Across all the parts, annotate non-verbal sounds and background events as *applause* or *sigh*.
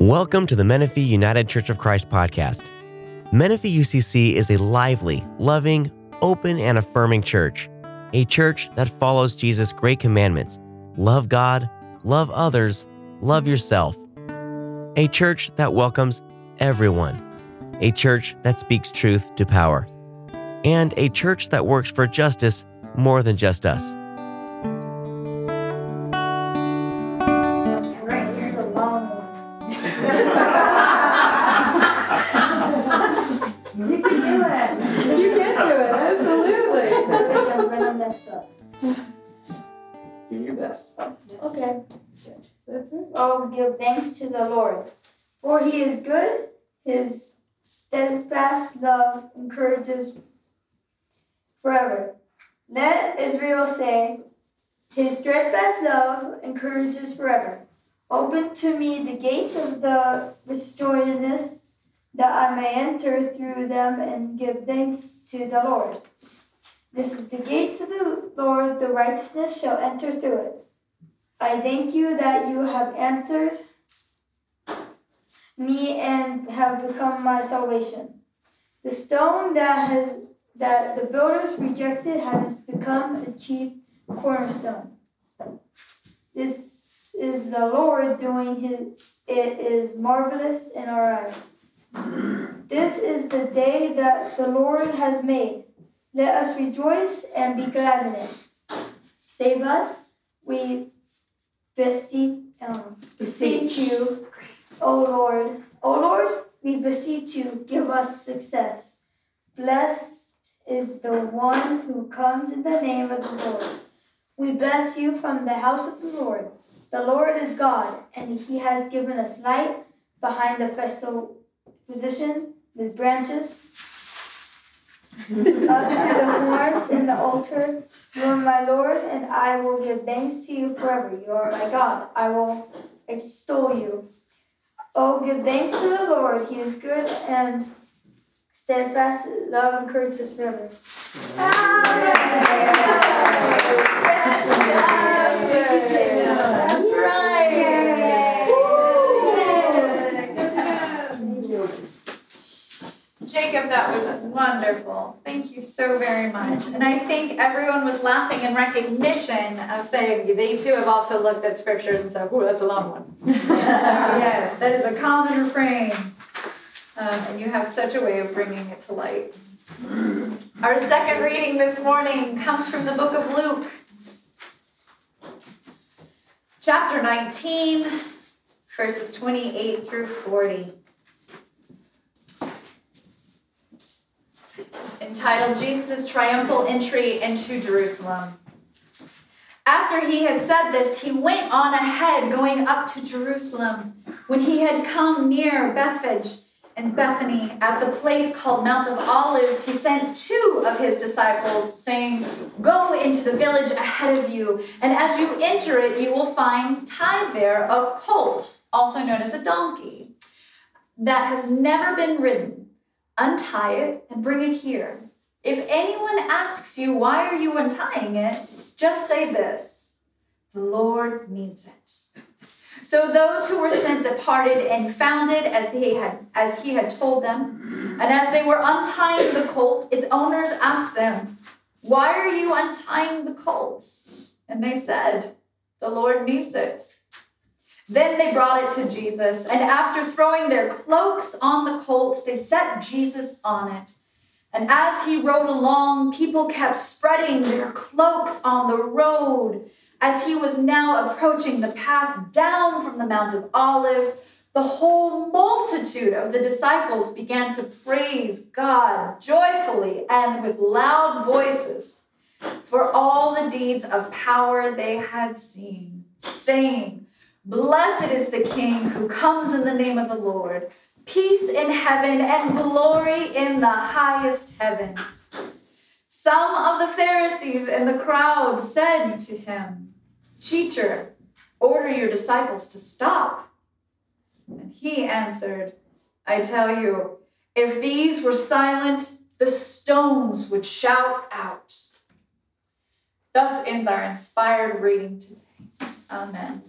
Welcome to the Menifee United Church of Christ podcast. Menifee UCC is a lively, loving, open, and affirming church. A church that follows Jesus' great commandments love God, love others, love yourself. A church that welcomes everyone. A church that speaks truth to power. And a church that works for justice more than just us. Oh, give thanks to the Lord, for he is good. His steadfast love encourages forever. Let Israel say, His steadfast love encourages forever. Open to me the gates of the restoredness, that I may enter through them and give thanks to the Lord. This is the gates of the Lord, the righteousness shall enter through it. I thank you that you have answered me and have become my salvation. The stone that has that the builders rejected has become the chief cornerstone. This is the Lord doing his it is marvelous in our eyes. This is the day that the Lord has made. Let us rejoice and be glad in it. Save us, we beseech, um, beseech you, O Lord. O Lord, we beseech you, give us success. Blessed is the one who comes in the name of the Lord. We bless you from the house of the Lord. The Lord is God, and he has given us light behind the festal position with branches up *laughs* uh, to the horns in the altar. You are my Lord, and I will give thanks to you forever. You are my God. I will extol you. Oh, give thanks to the Lord. He is good and steadfast love encourages forever. That's Jacob, that was wonderful. Thank you so very much. And I think everyone was laughing in recognition of saying they too have also looked at scriptures and said, "Ooh, that's a long one." *laughs* yes, that is a common refrain. Um, and you have such a way of bringing it to light. Our second reading this morning comes from the book of Luke, chapter 19, verses 28 through 40. Entitled Jesus' Triumphal Entry into Jerusalem. After he had said this, he went on ahead, going up to Jerusalem. When he had come near Bethphage and Bethany at the place called Mount of Olives, he sent two of his disciples, saying, Go into the village ahead of you, and as you enter it, you will find tied there a colt, also known as a donkey, that has never been ridden untie it and bring it here. If anyone asks you, why are you untying it? Just say this the Lord needs it. So those who were sent departed and found it as he had as he had told them. And as they were untying the colt, its owners asked them, Why are you untying the colt? And they said, The Lord needs it. Then they brought it to Jesus, and after throwing their cloaks on the colt, they set Jesus on it. And as he rode along, people kept spreading their cloaks on the road. As he was now approaching the path down from the Mount of Olives, the whole multitude of the disciples began to praise God joyfully and with loud voices for all the deeds of power they had seen, saying, Blessed is the King who comes in the name of the Lord. Peace in heaven and glory in the highest heaven. Some of the Pharisees in the crowd said to him, Teacher, order your disciples to stop. And he answered, I tell you, if these were silent, the stones would shout out. Thus ends our inspired reading today. Amen.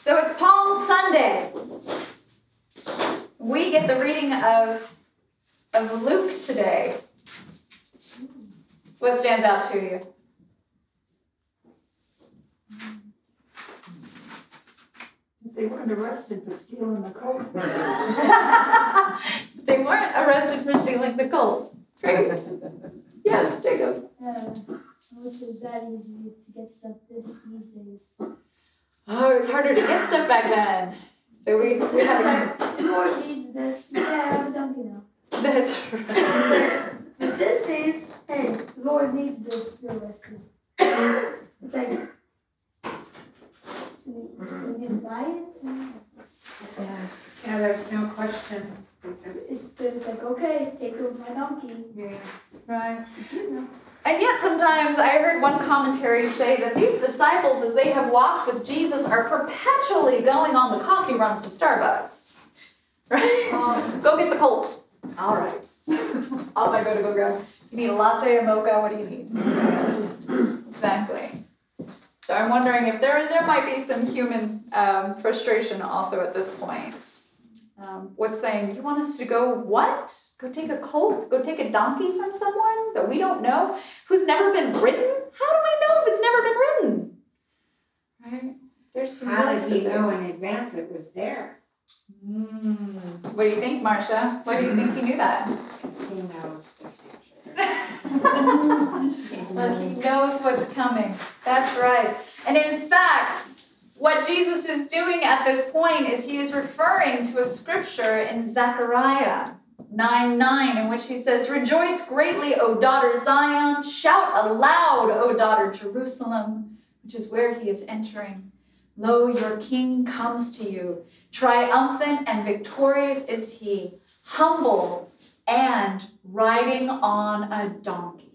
So it's Palm Sunday. We get the reading of, of Luke today. What stands out to you? they weren't arrested for stealing the colt. *laughs* they weren't arrested for stealing the colt. Great. *laughs* Yes, Jacob. Uh, I wish it was that easy to get stuff this these days. Oh, it was harder to get stuff back then. So we, It's we have like, the Lord needs this. Yeah, I have a donkey now. that's *laughs* It's right. like, but this days, hey, Lord needs this. You're arrested. It's like, can you buy it? Yes. Yeah, there's no question. It's, it's like, okay, take over my donkey. Yeah. Right. It's you now. And yet, sometimes I heard one commentary say that these disciples, as they have walked with Jesus, are perpetually going on the coffee runs to Starbucks. Right? *laughs* Um, Go get the Colt. All right. Off I go to go grab. You need a latte, a mocha. What do you need? exactly. So I'm wondering if there there might be some human um, frustration also at this point. Um, what's saying you want us to go what? Go take a colt? Go take a donkey from someone that we don't know, who's never been ridden? How do I know if it's never been ridden? Right? There's some How did he know in advance it was there? Mm. What do you think, Marcia? Why do you think he knew that? He knows the *laughs* future. Well, he knows what's coming. That's right. And in fact, what Jesus is doing at this point is he is referring to a scripture in Zechariah 9 9, in which he says, Rejoice greatly, O daughter Zion, shout aloud, O daughter Jerusalem, which is where he is entering. Lo, your king comes to you. Triumphant and victorious is he, humble and riding on a donkey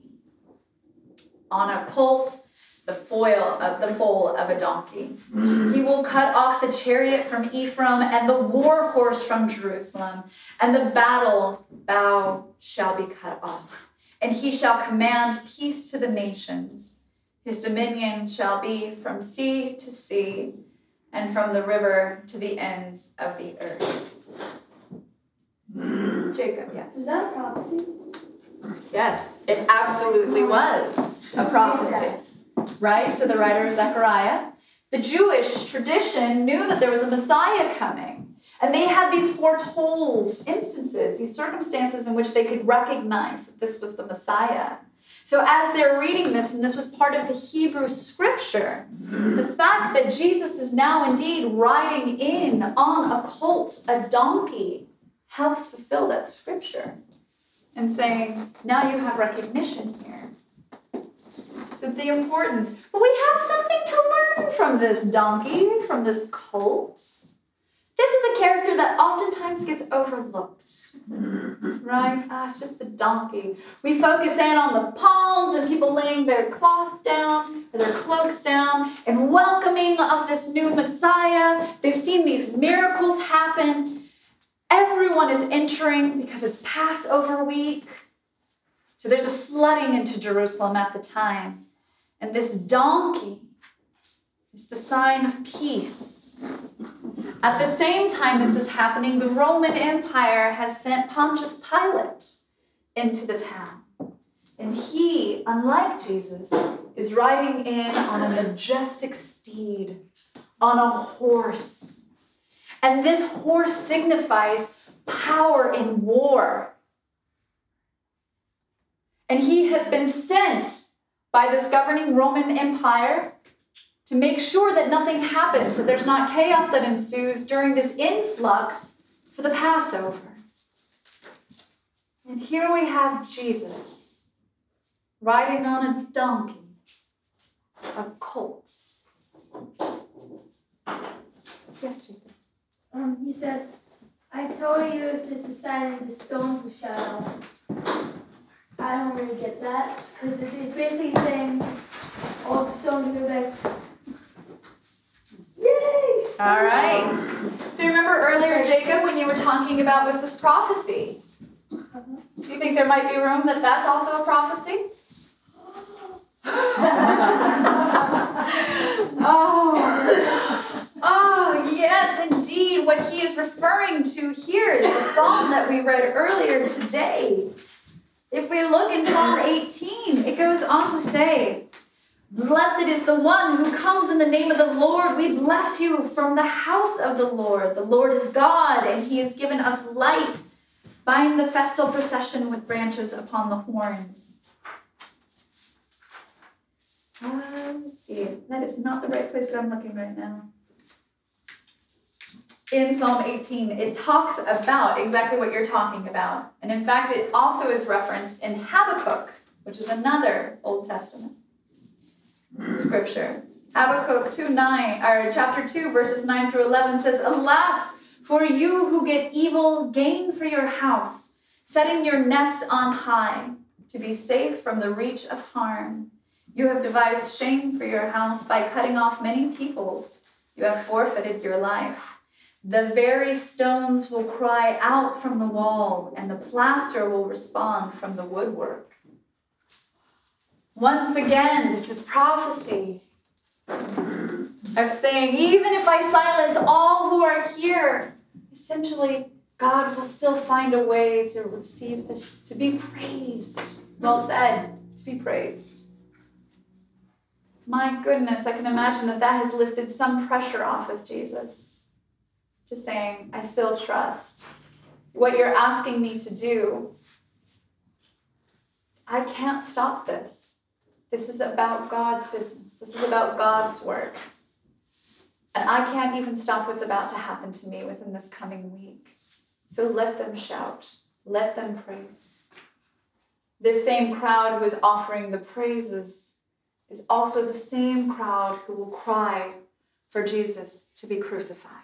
on a colt, the foil of the foal of a donkey. He will cut off the chariot from Ephraim and the war horse from Jerusalem, and the battle bow shall be cut off. And he shall command peace to the nations. His dominion shall be from sea to sea, and from the river to the ends of the earth. Jacob, yes. Is that a prophecy? Yes, it absolutely was a prophecy, right? So the writer of Zechariah, the Jewish tradition knew that there was a Messiah coming. And they had these foretold instances, these circumstances in which they could recognize that this was the Messiah. So, as they're reading this, and this was part of the Hebrew scripture, the fact that Jesus is now indeed riding in on a colt, a donkey, helps fulfill that scripture and saying, now you have recognition here. The importance. But we have something to learn from this donkey, from this colt. This is a character that oftentimes gets overlooked. Right? Ah, it's just the donkey. We focus in on the palms and people laying their cloth down or their cloaks down and welcoming of this new Messiah. They've seen these miracles happen. Everyone is entering because it's Passover week. So there's a flooding into Jerusalem at the time. And this donkey is the sign of peace. At the same time this is happening, the Roman Empire has sent Pontius Pilate into the town. And he, unlike Jesus, is riding in on a majestic steed, on a horse. And this horse signifies power in war. And he has been sent by this governing Roman Empire to make sure that nothing happens, that there's not chaos that ensues during this influx for the Passover. And here we have Jesus riding on a donkey, a colt. Yes, Jacob. Um, you said, I tell you if this is silent, the stones will shout out. I don't really get that because it's basically saying old stones go back. Yay! All right. Um, so remember earlier, Jacob, when you were talking about was this prophecy? Uh-huh. Do you think there might be room that that's also a prophecy? *laughs* oh. Oh, yes, indeed. What he is referring to here is the psalm that we read earlier today. If we look in Psalm 18, it goes on to say, Blessed is the one who comes in the name of the Lord. We bless you from the house of the Lord. The Lord is God, and he has given us light. Bind the festal procession with branches upon the horns. Uh, let's see. That is not the right place that I'm looking right now. In Psalm 18, it talks about exactly what you're talking about. And in fact, it also is referenced in Habakkuk, which is another Old Testament scripture. Habakkuk 2 9, or chapter 2, verses 9 through 11 says, Alas, for you who get evil gain for your house, setting your nest on high, to be safe from the reach of harm. You have devised shame for your house by cutting off many peoples. You have forfeited your life. The very stones will cry out from the wall, and the plaster will respond from the woodwork. Once again, this is prophecy of saying, even if I silence all who are here, essentially, God will still find a way to receive this, to be praised. Well said, to be praised. My goodness, I can imagine that that has lifted some pressure off of Jesus. Just saying, I still trust. What you're asking me to do, I can't stop this. This is about God's business. This is about God's work. And I can't even stop what's about to happen to me within this coming week. So let them shout, let them praise. This same crowd who is offering the praises is also the same crowd who will cry for Jesus to be crucified.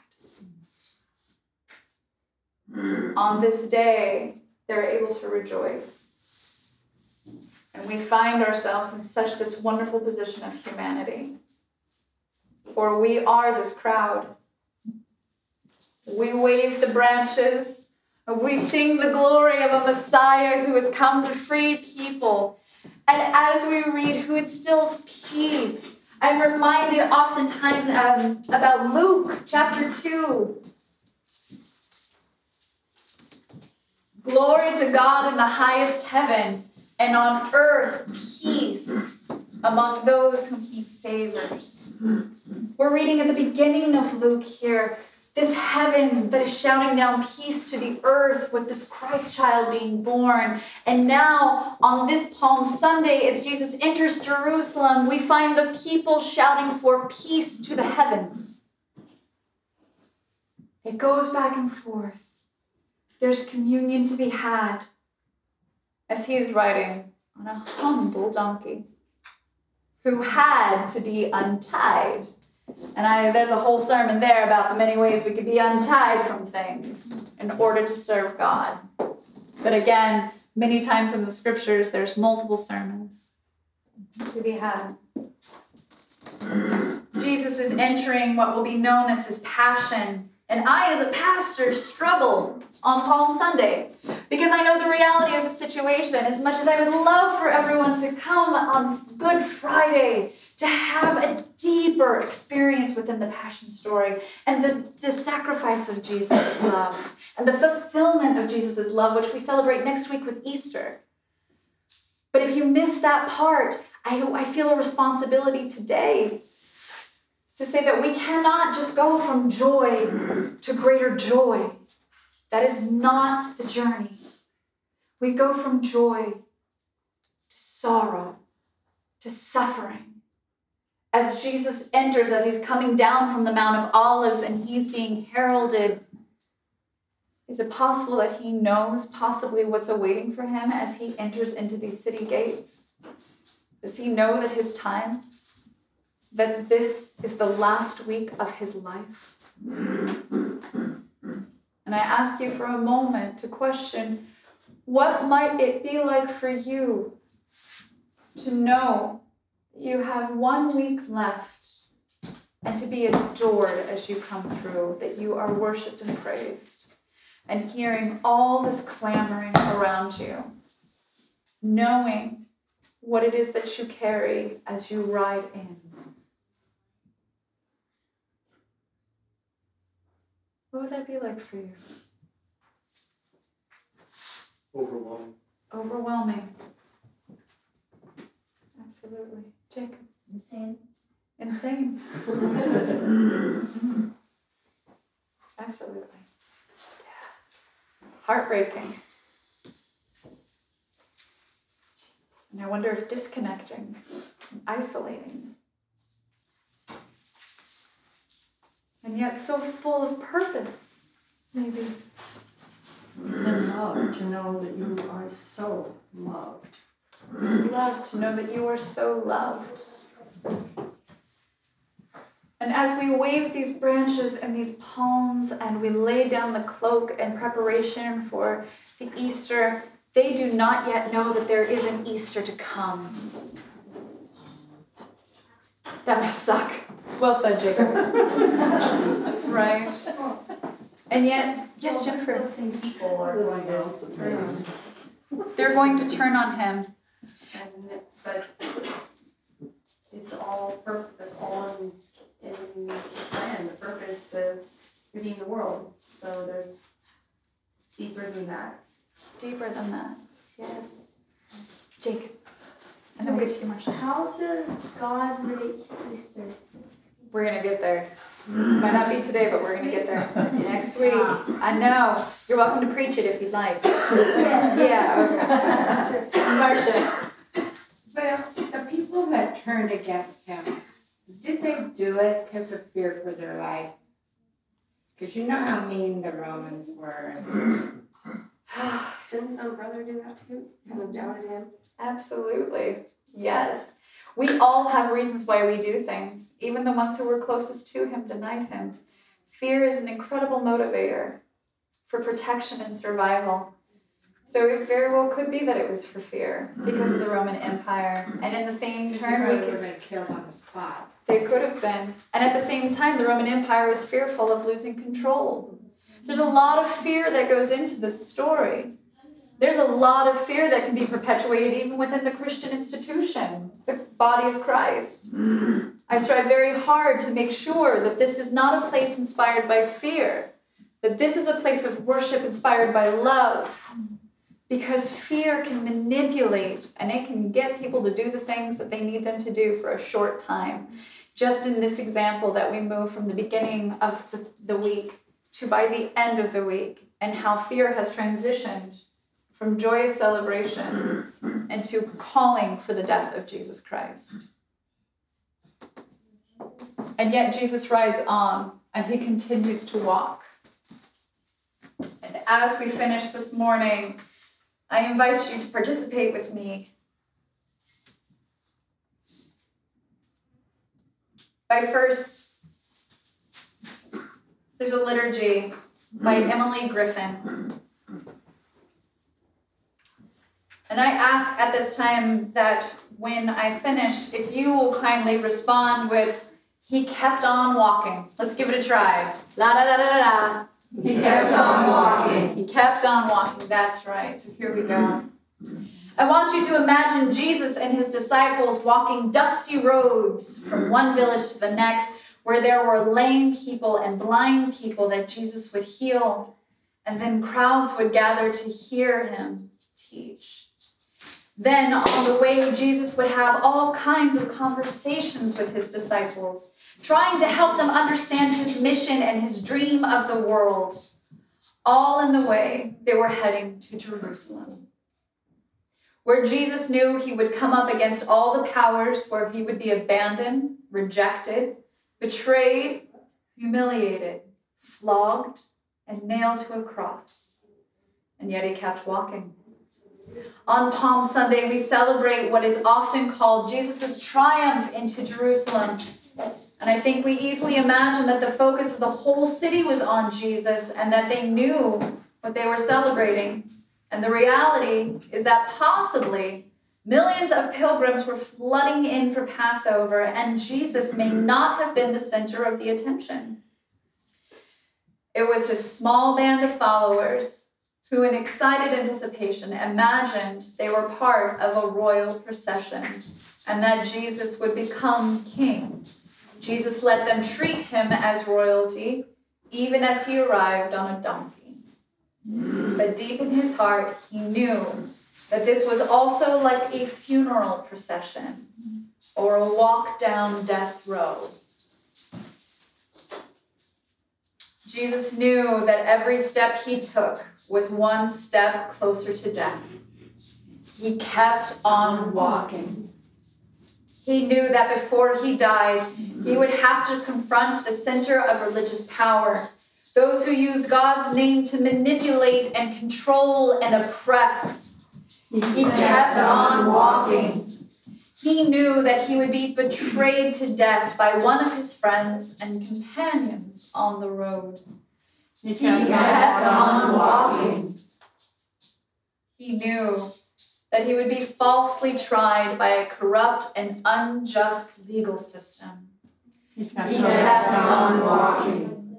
On this day, they're able to rejoice. And we find ourselves in such this wonderful position of humanity. For we are this crowd. We wave the branches. We sing the glory of a Messiah who has come to free people. And as we read who instills peace, I'm reminded oftentimes um, about Luke chapter 2. Glory to God in the highest heaven and on earth peace among those whom he favors. We're reading at the beginning of Luke here this heaven that is shouting down peace to the earth with this Christ child being born. And now, on this Palm Sunday, as Jesus enters Jerusalem, we find the people shouting for peace to the heavens. It goes back and forth. There's communion to be had as he is riding on a humble donkey who had to be untied. And I, there's a whole sermon there about the many ways we could be untied from things in order to serve God. But again, many times in the scriptures, there's multiple sermons to be had. Jesus is entering what will be known as his passion. And I, as a pastor, struggle on Palm Sunday because I know the reality of the situation. As much as I would love for everyone to come on Good Friday to have a deeper experience within the Passion story and the, the sacrifice of Jesus' love and the fulfillment of Jesus' love, which we celebrate next week with Easter. But if you miss that part, I, I feel a responsibility today to say that we cannot just go from joy to greater joy. That is not the journey. We go from joy to sorrow, to suffering. As Jesus enters, as he's coming down from the Mount of Olives and he's being heralded, is it possible that he knows possibly what's awaiting for him as he enters into these city gates? Does he know that his time, that this is the last week of his life? And I ask you for a moment to question what might it be like for you to know you have one week left and to be adored as you come through, that you are worshiped and praised, and hearing all this clamoring around you, knowing what it is that you carry as you ride in. What would that be like for you? Overwhelming. Overwhelming. Absolutely. Jacob. Insane. Insane. *laughs* Absolutely. Yeah. Heartbreaking. And I wonder if disconnecting, isolating, and yet so full of purpose, maybe. Love, to know that you are so loved. Love to know that you are so loved. And as we wave these branches and these palms and we lay down the cloak in preparation for the Easter, they do not yet know that there is an Easter to come. That must suck. Well said, Jacob. *laughs* right. And yet, yes, Jennifer, People are going to turn on mm-hmm. they're going to turn on him. And, but it's all perfect, it's all in, in the plan, the purpose to redeem the world. So there's deeper than that. Deeper than that. Yes. Jacob. And then we'll get to you, Marsha. How does God relate to Easter? We're gonna get there. Might not be today, but we're gonna get there next week. I know. You're welcome to preach it if you'd like. Yeah, okay. Marsha. Well, the people that turned against him, did they do it because of fear for their life? Because you know how mean the Romans were. Didn't his own brother do that too? Kind of doubted him. Absolutely. Yes. We all have reasons why we do things. Even the ones who were closest to him denied him. Fear is an incredible motivator for protection and survival. So it very well could be that it was for fear because of the Roman Empire. And in the same turn, we could have been killed on the spot. They could have been. And at the same time, the Roman Empire was fearful of losing control. There's a lot of fear that goes into this story. There's a lot of fear that can be perpetuated even within the Christian institution, the body of Christ. Mm. I strive very hard to make sure that this is not a place inspired by fear, that this is a place of worship inspired by love. Because fear can manipulate and it can get people to do the things that they need them to do for a short time. Just in this example, that we move from the beginning of the, the week to by the end of the week, and how fear has transitioned from joyous celebration into calling for the death of Jesus Christ. And yet Jesus rides on and he continues to walk. And as we finish this morning, I invite you to participate with me by first, there's a liturgy by Emily Griffin. And I ask at this time that when I finish, if you will kindly respond with, He kept on walking. Let's give it a try. La da da da da. He kept on walking. He kept on walking. That's right. So here we go. I want you to imagine Jesus and his disciples walking dusty roads from one village to the next, where there were lame people and blind people that Jesus would heal, and then crowds would gather to hear him teach. Then on the way, Jesus would have all kinds of conversations with his disciples, trying to help them understand his mission and his dream of the world. All in the way, they were heading to Jerusalem, where Jesus knew he would come up against all the powers, where he would be abandoned, rejected, betrayed, humiliated, flogged, and nailed to a cross. And yet he kept walking. On Palm Sunday, we celebrate what is often called Jesus' triumph into Jerusalem. And I think we easily imagine that the focus of the whole city was on Jesus and that they knew what they were celebrating. And the reality is that possibly millions of pilgrims were flooding in for Passover, and Jesus may not have been the center of the attention. It was his small band of followers who, in excited anticipation, imagined they were part of a royal procession and that Jesus would become king. Jesus let them treat him as royalty, even as he arrived on a donkey. But deep in his heart, he knew that this was also like a funeral procession or a walk down death row. Jesus knew that every step he took was one step closer to death. He kept on walking. He knew that before he died, he would have to confront the center of religious power, those who use God's name to manipulate and control and oppress. He kept on walking. He knew that he would be betrayed to death by one of his friends and companions on the road. He kept on walking. He knew that he would be falsely tried by a corrupt and unjust legal system. He kept on walking.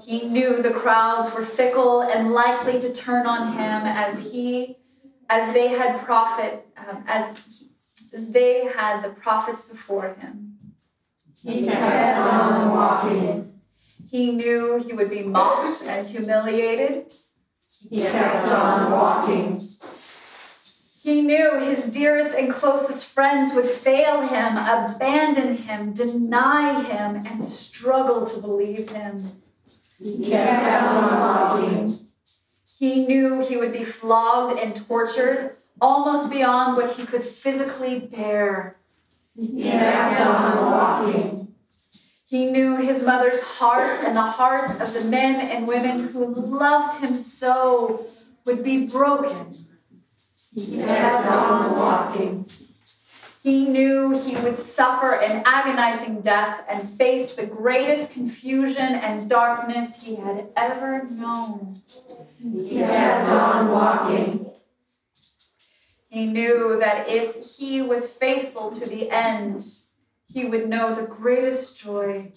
He knew the crowds were fickle and likely to turn on him as he, as they had prophet, um, as as they had the prophets before him. He kept on walking. He knew he would be mocked and humiliated. He kept on walking. He knew his dearest and closest friends would fail him, abandon him, deny him, and struggle to believe him. He kept on walking. He knew he would be flogged and tortured, almost beyond what he could physically bear. He kept on walking. He knew his mother's heart and the hearts of the men and women who loved him so would be broken. He kept on walking. He knew he would suffer an agonizing death and face the greatest confusion and darkness he had ever known. He kept on walking. He knew that if he was faithful to the end, he would know the greatest joy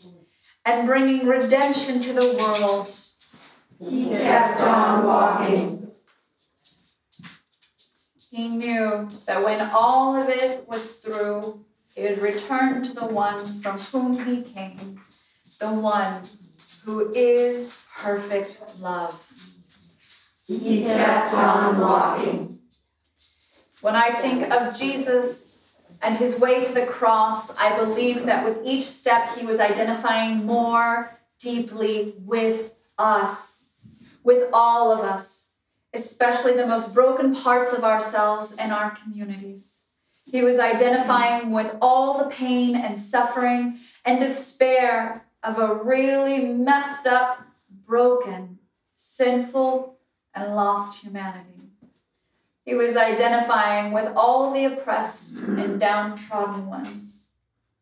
and bringing redemption to the world. He kept on walking. He knew that when all of it was through, he would return to the one from whom he came, the one who is perfect love. He kept on walking. When I think of Jesus and his way to the cross, I believe that with each step he was identifying more deeply with us, with all of us, especially the most broken parts of ourselves and our communities. He was identifying with all the pain and suffering and despair of a really messed up, broken, sinful, and lost humanity. He was identifying with all the oppressed and downtrodden ones.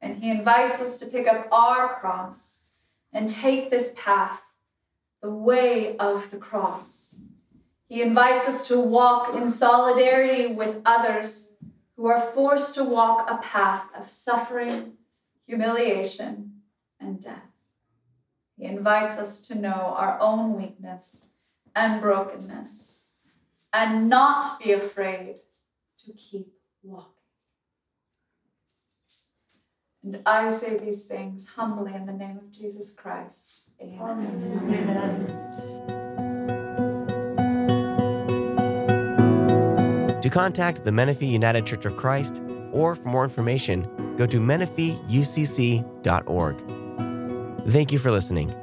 And he invites us to pick up our cross and take this path, the way of the cross. He invites us to walk in solidarity with others who are forced to walk a path of suffering, humiliation, and death. He invites us to know our own weakness and brokenness and not be afraid to keep walking. And I say these things humbly in the name of Jesus Christ. Amen. To contact the Menifee United Church of Christ or for more information, go to menifeeucc.org. Thank you for listening.